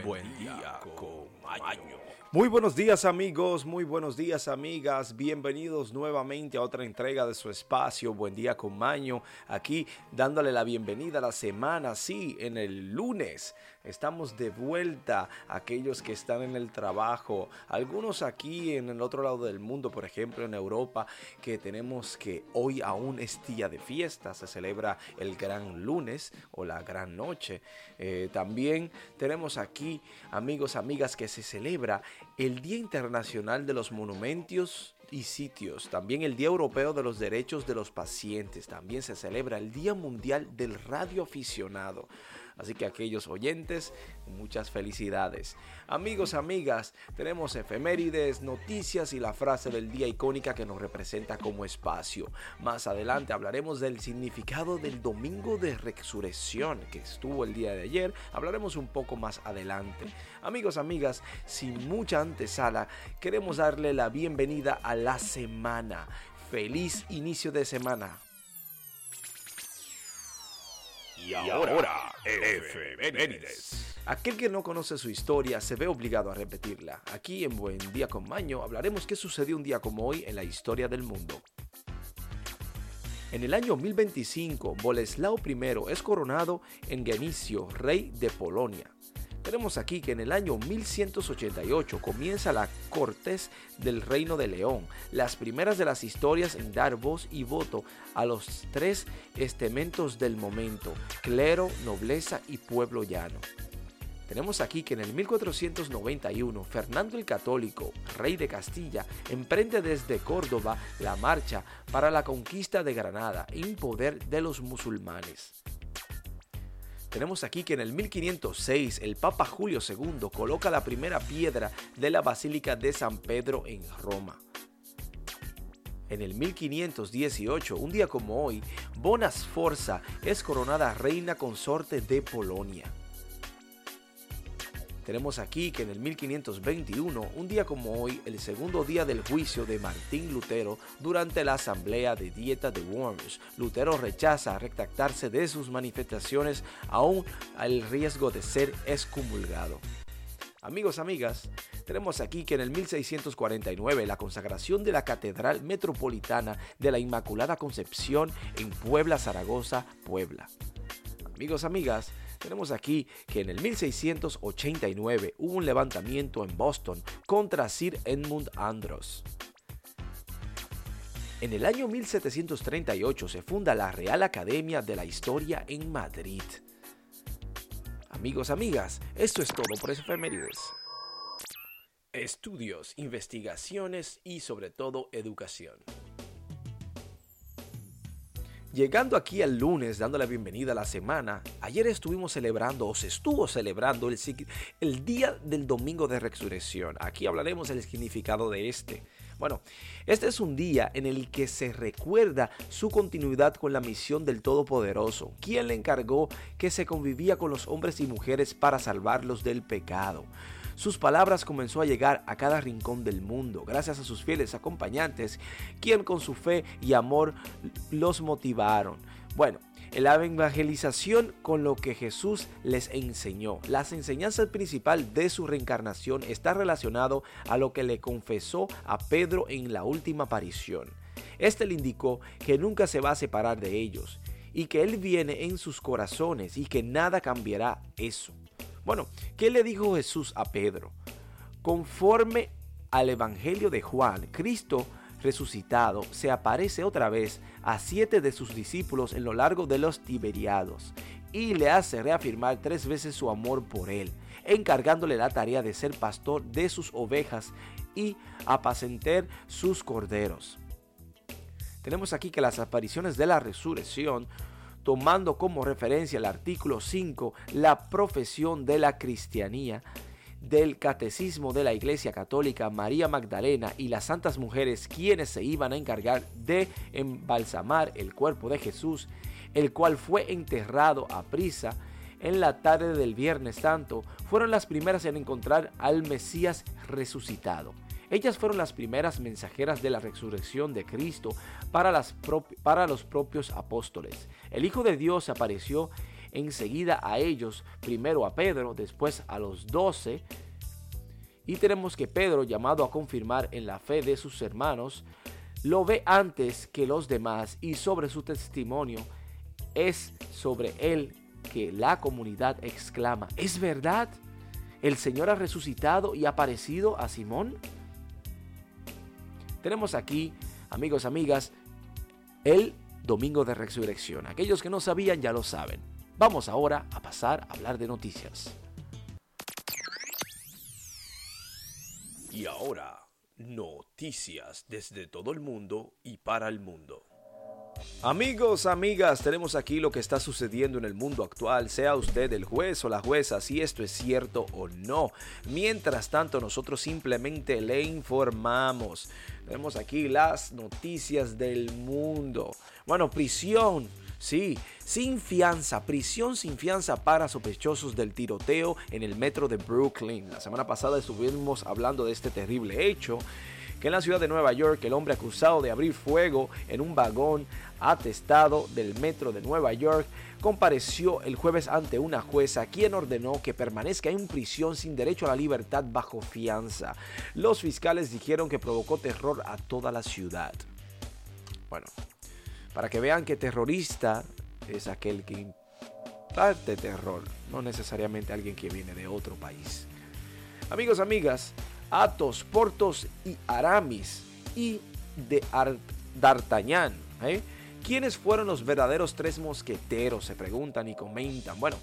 Buen, día con Maño. Muy buenos días amigos, muy buenos días amigas, bienvenidos nuevamente a otra entrega de su espacio Buen día con Maño, aquí dándole la bienvenida a la semana, sí, en el lunes. Estamos de vuelta, aquellos que están en el trabajo, algunos aquí en el otro lado del mundo, por ejemplo en Europa, que tenemos que hoy aún es día de fiesta, se celebra el gran lunes o la gran noche, eh, también tenemos aquí amigos, amigas que se celebra el Día Internacional de los Monumentos y Sitios, también el Día Europeo de los Derechos de los Pacientes, también se celebra el Día Mundial del Radio Aficionado. Así que aquellos oyentes, muchas felicidades. Amigos, amigas, tenemos efemérides, noticias y la frase del día icónica que nos representa como espacio. Más adelante hablaremos del significado del domingo de resurrección que estuvo el día de ayer. Hablaremos un poco más adelante. Amigos, amigas, sin mucha antesala, queremos darle la bienvenida a la semana. Feliz inicio de semana. Y ahora, efemérides. Aquel que no conoce su historia se ve obligado a repetirla. Aquí en Buen Día con Maño hablaremos qué sucedió un día como hoy en la historia del mundo. En el año 1025, Boleslao I es coronado en Genicio, rey de Polonia. Tenemos aquí que en el año 1188 comienza la Cortes del Reino de León, las primeras de las historias en dar voz y voto a los tres estamentos del momento, clero, nobleza y pueblo llano. Tenemos aquí que en el 1491 Fernando el Católico, rey de Castilla, emprende desde Córdoba la marcha para la conquista de Granada en poder de los musulmanes. Tenemos aquí que en el 1506 el Papa Julio II coloca la primera piedra de la Basílica de San Pedro en Roma. En el 1518, un día como hoy, Bona Sforza es coronada reina consorte de Polonia. Tenemos aquí que en el 1521, un día como hoy, el segundo día del juicio de Martín Lutero durante la asamblea de dieta de Worms, Lutero rechaza retractarse de sus manifestaciones aún al riesgo de ser excomulgado. Amigos, amigas, tenemos aquí que en el 1649 la consagración de la Catedral Metropolitana de la Inmaculada Concepción en Puebla, Zaragoza, Puebla. Amigos, amigas, tenemos aquí que en el 1689 hubo un levantamiento en Boston contra Sir Edmund Andros. En el año 1738 se funda la Real Academia de la Historia en Madrid. Amigos, amigas, esto es todo por efemérides. Estudios, investigaciones y sobre todo educación. Llegando aquí al lunes, dando la bienvenida a la semana, ayer estuvimos celebrando, o se estuvo celebrando, el, el Día del Domingo de Resurrección. Aquí hablaremos del significado de este. Bueno, este es un día en el que se recuerda su continuidad con la misión del Todopoderoso, quien le encargó que se convivía con los hombres y mujeres para salvarlos del pecado. Sus palabras comenzó a llegar a cada rincón del mundo, gracias a sus fieles acompañantes, quien con su fe y amor los motivaron. Bueno, la evangelización con lo que Jesús les enseñó. Las enseñanzas principal de su reencarnación está relacionado a lo que le confesó a Pedro en la última aparición. Este le indicó que nunca se va a separar de ellos y que Él viene en sus corazones y que nada cambiará eso. Bueno, ¿qué le dijo Jesús a Pedro? Conforme al Evangelio de Juan, Cristo resucitado se aparece otra vez a siete de sus discípulos en lo largo de los Tiberiados y le hace reafirmar tres veces su amor por él, encargándole la tarea de ser pastor de sus ovejas y apacentar sus corderos. Tenemos aquí que las apariciones de la resurrección tomando como referencia el artículo 5, la profesión de la cristianía del catecismo de la Iglesia Católica María Magdalena y las santas mujeres quienes se iban a encargar de embalsamar el cuerpo de Jesús, el cual fue enterrado a prisa en la tarde del Viernes Santo, fueron las primeras en encontrar al Mesías resucitado. Ellas fueron las primeras mensajeras de la resurrección de Cristo para, las para los propios apóstoles. El Hijo de Dios apareció enseguida a ellos, primero a Pedro, después a los doce. Y tenemos que Pedro, llamado a confirmar en la fe de sus hermanos, lo ve antes que los demás y sobre su testimonio es sobre él que la comunidad exclama, ¿es verdad? ¿El Señor ha resucitado y ha aparecido a Simón? Tenemos aquí, amigos, amigas, el domingo de resurrección. Aquellos que no sabían ya lo saben. Vamos ahora a pasar a hablar de noticias. Y ahora, noticias desde todo el mundo y para el mundo. Amigos, amigas, tenemos aquí lo que está sucediendo en el mundo actual, sea usted el juez o la jueza, si esto es cierto o no. Mientras tanto, nosotros simplemente le informamos. Tenemos aquí las noticias del mundo. Bueno, prisión. Sí, sin fianza, prisión sin fianza para sospechosos del tiroteo en el metro de Brooklyn. La semana pasada estuvimos hablando de este terrible hecho que en la ciudad de Nueva York el hombre acusado de abrir fuego en un vagón atestado del metro de Nueva York compareció el jueves ante una jueza quien ordenó que permanezca en prisión sin derecho a la libertad bajo fianza. Los fiscales dijeron que provocó terror a toda la ciudad. Bueno, para que vean que terrorista es aquel que imparte terror, no necesariamente alguien que viene de otro país. Amigos, amigas, Atos, Portos y Aramis y de D'Artagnan. ¿eh? ¿Quiénes fueron los verdaderos tres mosqueteros? Se preguntan y comentan. Bueno,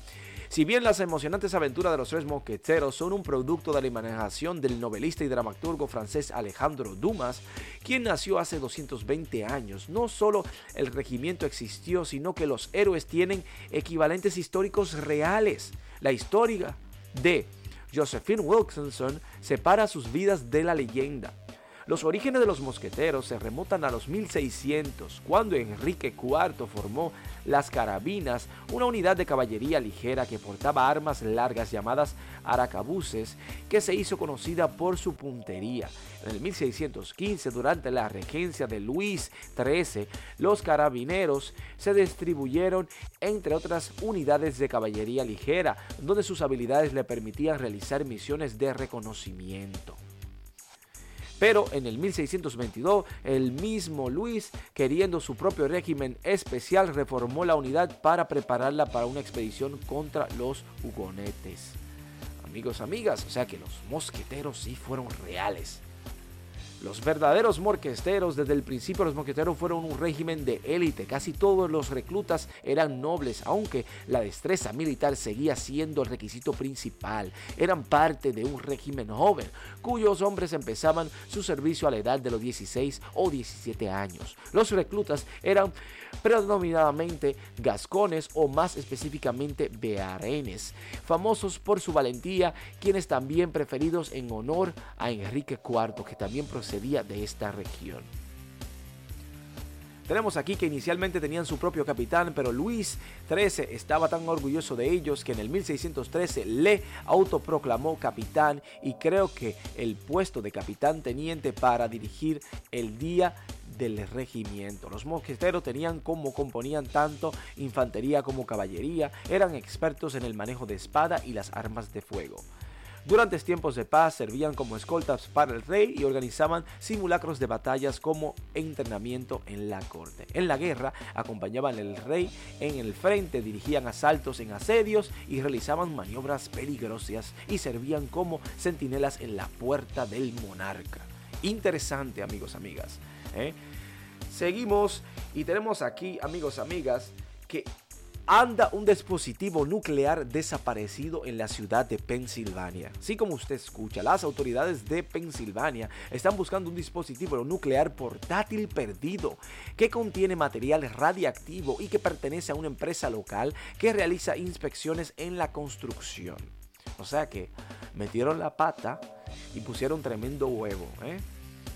si bien las emocionantes aventuras de los tres mosqueteros son un producto de la imaginación del novelista y dramaturgo francés Alejandro Dumas, quien nació hace 220 años, no solo el regimiento existió, sino que los héroes tienen equivalentes históricos reales. La historia de Josephine Wilkinson separa sus vidas de la leyenda. Los orígenes de los mosqueteros se remontan a los 1600, cuando Enrique IV formó las carabinas, una unidad de caballería ligera que portaba armas largas llamadas aracabuces, que se hizo conocida por su puntería. En el 1615, durante la regencia de Luis XIII, los carabineros se distribuyeron entre otras unidades de caballería ligera, donde sus habilidades le permitían realizar misiones de reconocimiento. Pero en el 1622, el mismo Luis, queriendo su propio régimen especial, reformó la unidad para prepararla para una expedición contra los hugonetes. Amigos, amigas, o sea que los mosqueteros sí fueron reales. Los verdaderos morquesteros, desde el principio los mosqueteros fueron un régimen de élite. Casi todos los reclutas eran nobles, aunque la destreza militar seguía siendo el requisito principal. Eran parte de un régimen joven, cuyos hombres empezaban su servicio a la edad de los 16 o 17 años. Los reclutas eran predominadamente gascones o más específicamente bearenes, famosos por su valentía, quienes también preferidos en honor a Enrique IV, que también procedía de esta región. Tenemos aquí que inicialmente tenían su propio capitán, pero Luis XIII estaba tan orgulloso de ellos que en el 1613 le autoproclamó capitán y creo que el puesto de capitán teniente para dirigir el día del regimiento. Los mosqueteros tenían como componían tanto infantería como caballería, eran expertos en el manejo de espada y las armas de fuego. Durante tiempos de paz servían como escoltas para el rey y organizaban simulacros de batallas como entrenamiento en la corte. En la guerra acompañaban al rey en el frente, dirigían asaltos en asedios y realizaban maniobras peligrosas y servían como centinelas en la puerta del monarca. Interesante amigos, amigas. ¿eh? Seguimos y tenemos aquí amigos, amigas, que anda un dispositivo nuclear desaparecido en la ciudad de Pensilvania. Así como usted escucha, las autoridades de Pensilvania están buscando un dispositivo nuclear portátil perdido que contiene material radiactivo y que pertenece a una empresa local que realiza inspecciones en la construcción. O sea que metieron la pata y pusieron tremendo huevo. ¿eh?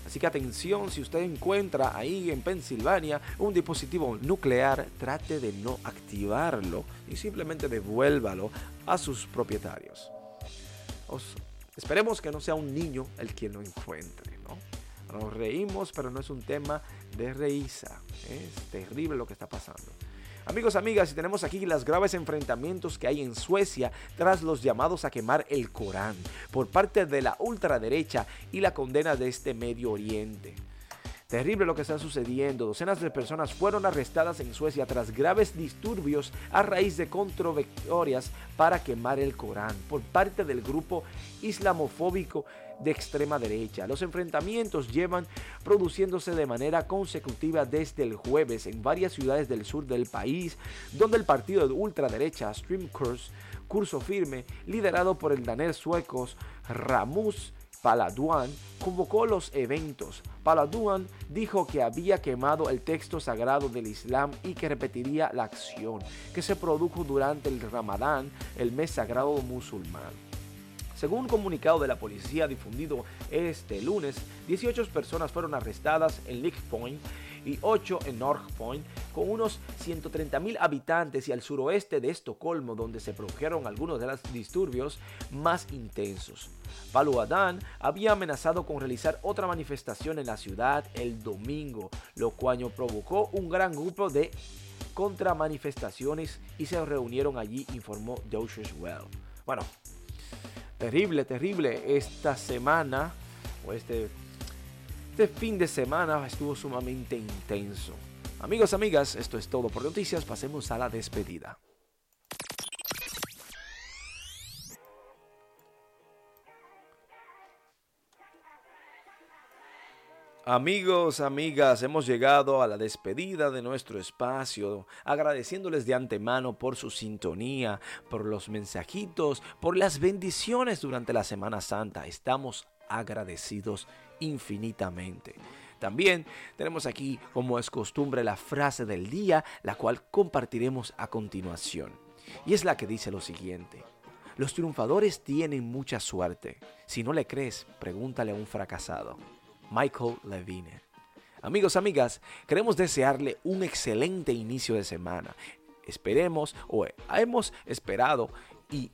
Así que atención, si usted encuentra ahí en Pensilvania un dispositivo nuclear, trate de no activarlo y simplemente devuélvalo a sus propietarios. esperemos que no sea un niño el quien lo encuentre, ¿no? Nos reímos, pero no es un tema de reísa. Es terrible lo que está pasando. Amigos, amigas, y tenemos aquí las graves enfrentamientos que hay en Suecia tras los llamados a quemar el Corán por parte de la ultraderecha y la condena de este Medio Oriente. Terrible lo que está sucediendo. Docenas de personas fueron arrestadas en Suecia tras graves disturbios a raíz de controversias para quemar el Corán por parte del grupo islamofóbico de extrema derecha. Los enfrentamientos llevan produciéndose de manera consecutiva desde el jueves en varias ciudades del sur del país, donde el partido de ultraderecha Stream curso firme, liderado por el danés suecos Ramus Paladuan convocó los eventos. Paladuan dijo que había quemado el texto sagrado del Islam y que repetiría la acción que se produjo durante el Ramadán, el mes sagrado musulmán. Según un comunicado de la policía difundido este lunes, 18 personas fueron arrestadas en Lake Point y 8 en North Point, con unos 130.000 habitantes y al suroeste de Estocolmo, donde se produjeron algunos de los disturbios más intensos. Paluadán había amenazado con realizar otra manifestación en la ciudad el domingo, lo cual provocó un gran grupo de contramanifestaciones y se reunieron allí, informó Deutsche Well. Bueno, terrible, terrible esta semana o este este fin de semana estuvo sumamente intenso. Amigos, amigas, esto es todo por noticias. Pasemos a la despedida. Amigos, amigas, hemos llegado a la despedida de nuestro espacio, agradeciéndoles de antemano por su sintonía, por los mensajitos, por las bendiciones durante la Semana Santa. Estamos agradecidos infinitamente. También tenemos aquí, como es costumbre, la frase del día, la cual compartiremos a continuación. Y es la que dice lo siguiente. Los triunfadores tienen mucha suerte. Si no le crees, pregúntale a un fracasado. Michael Levine. Amigos, amigas, queremos desearle un excelente inicio de semana. Esperemos o hemos esperado y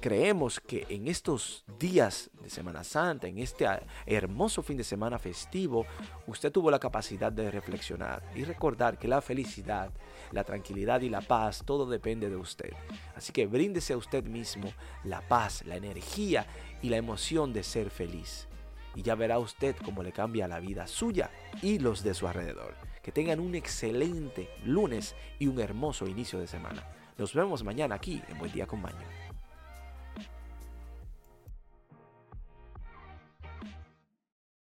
creemos que en estos días de Semana Santa, en este hermoso fin de semana festivo, usted tuvo la capacidad de reflexionar y recordar que la felicidad, la tranquilidad y la paz, todo depende de usted. Así que bríndese a usted mismo la paz, la energía y la emoción de ser feliz. Y ya verá usted cómo le cambia la vida suya y los de su alrededor. Que tengan un excelente lunes y un hermoso inicio de semana. Nos vemos mañana aquí en Buen Día con Maño.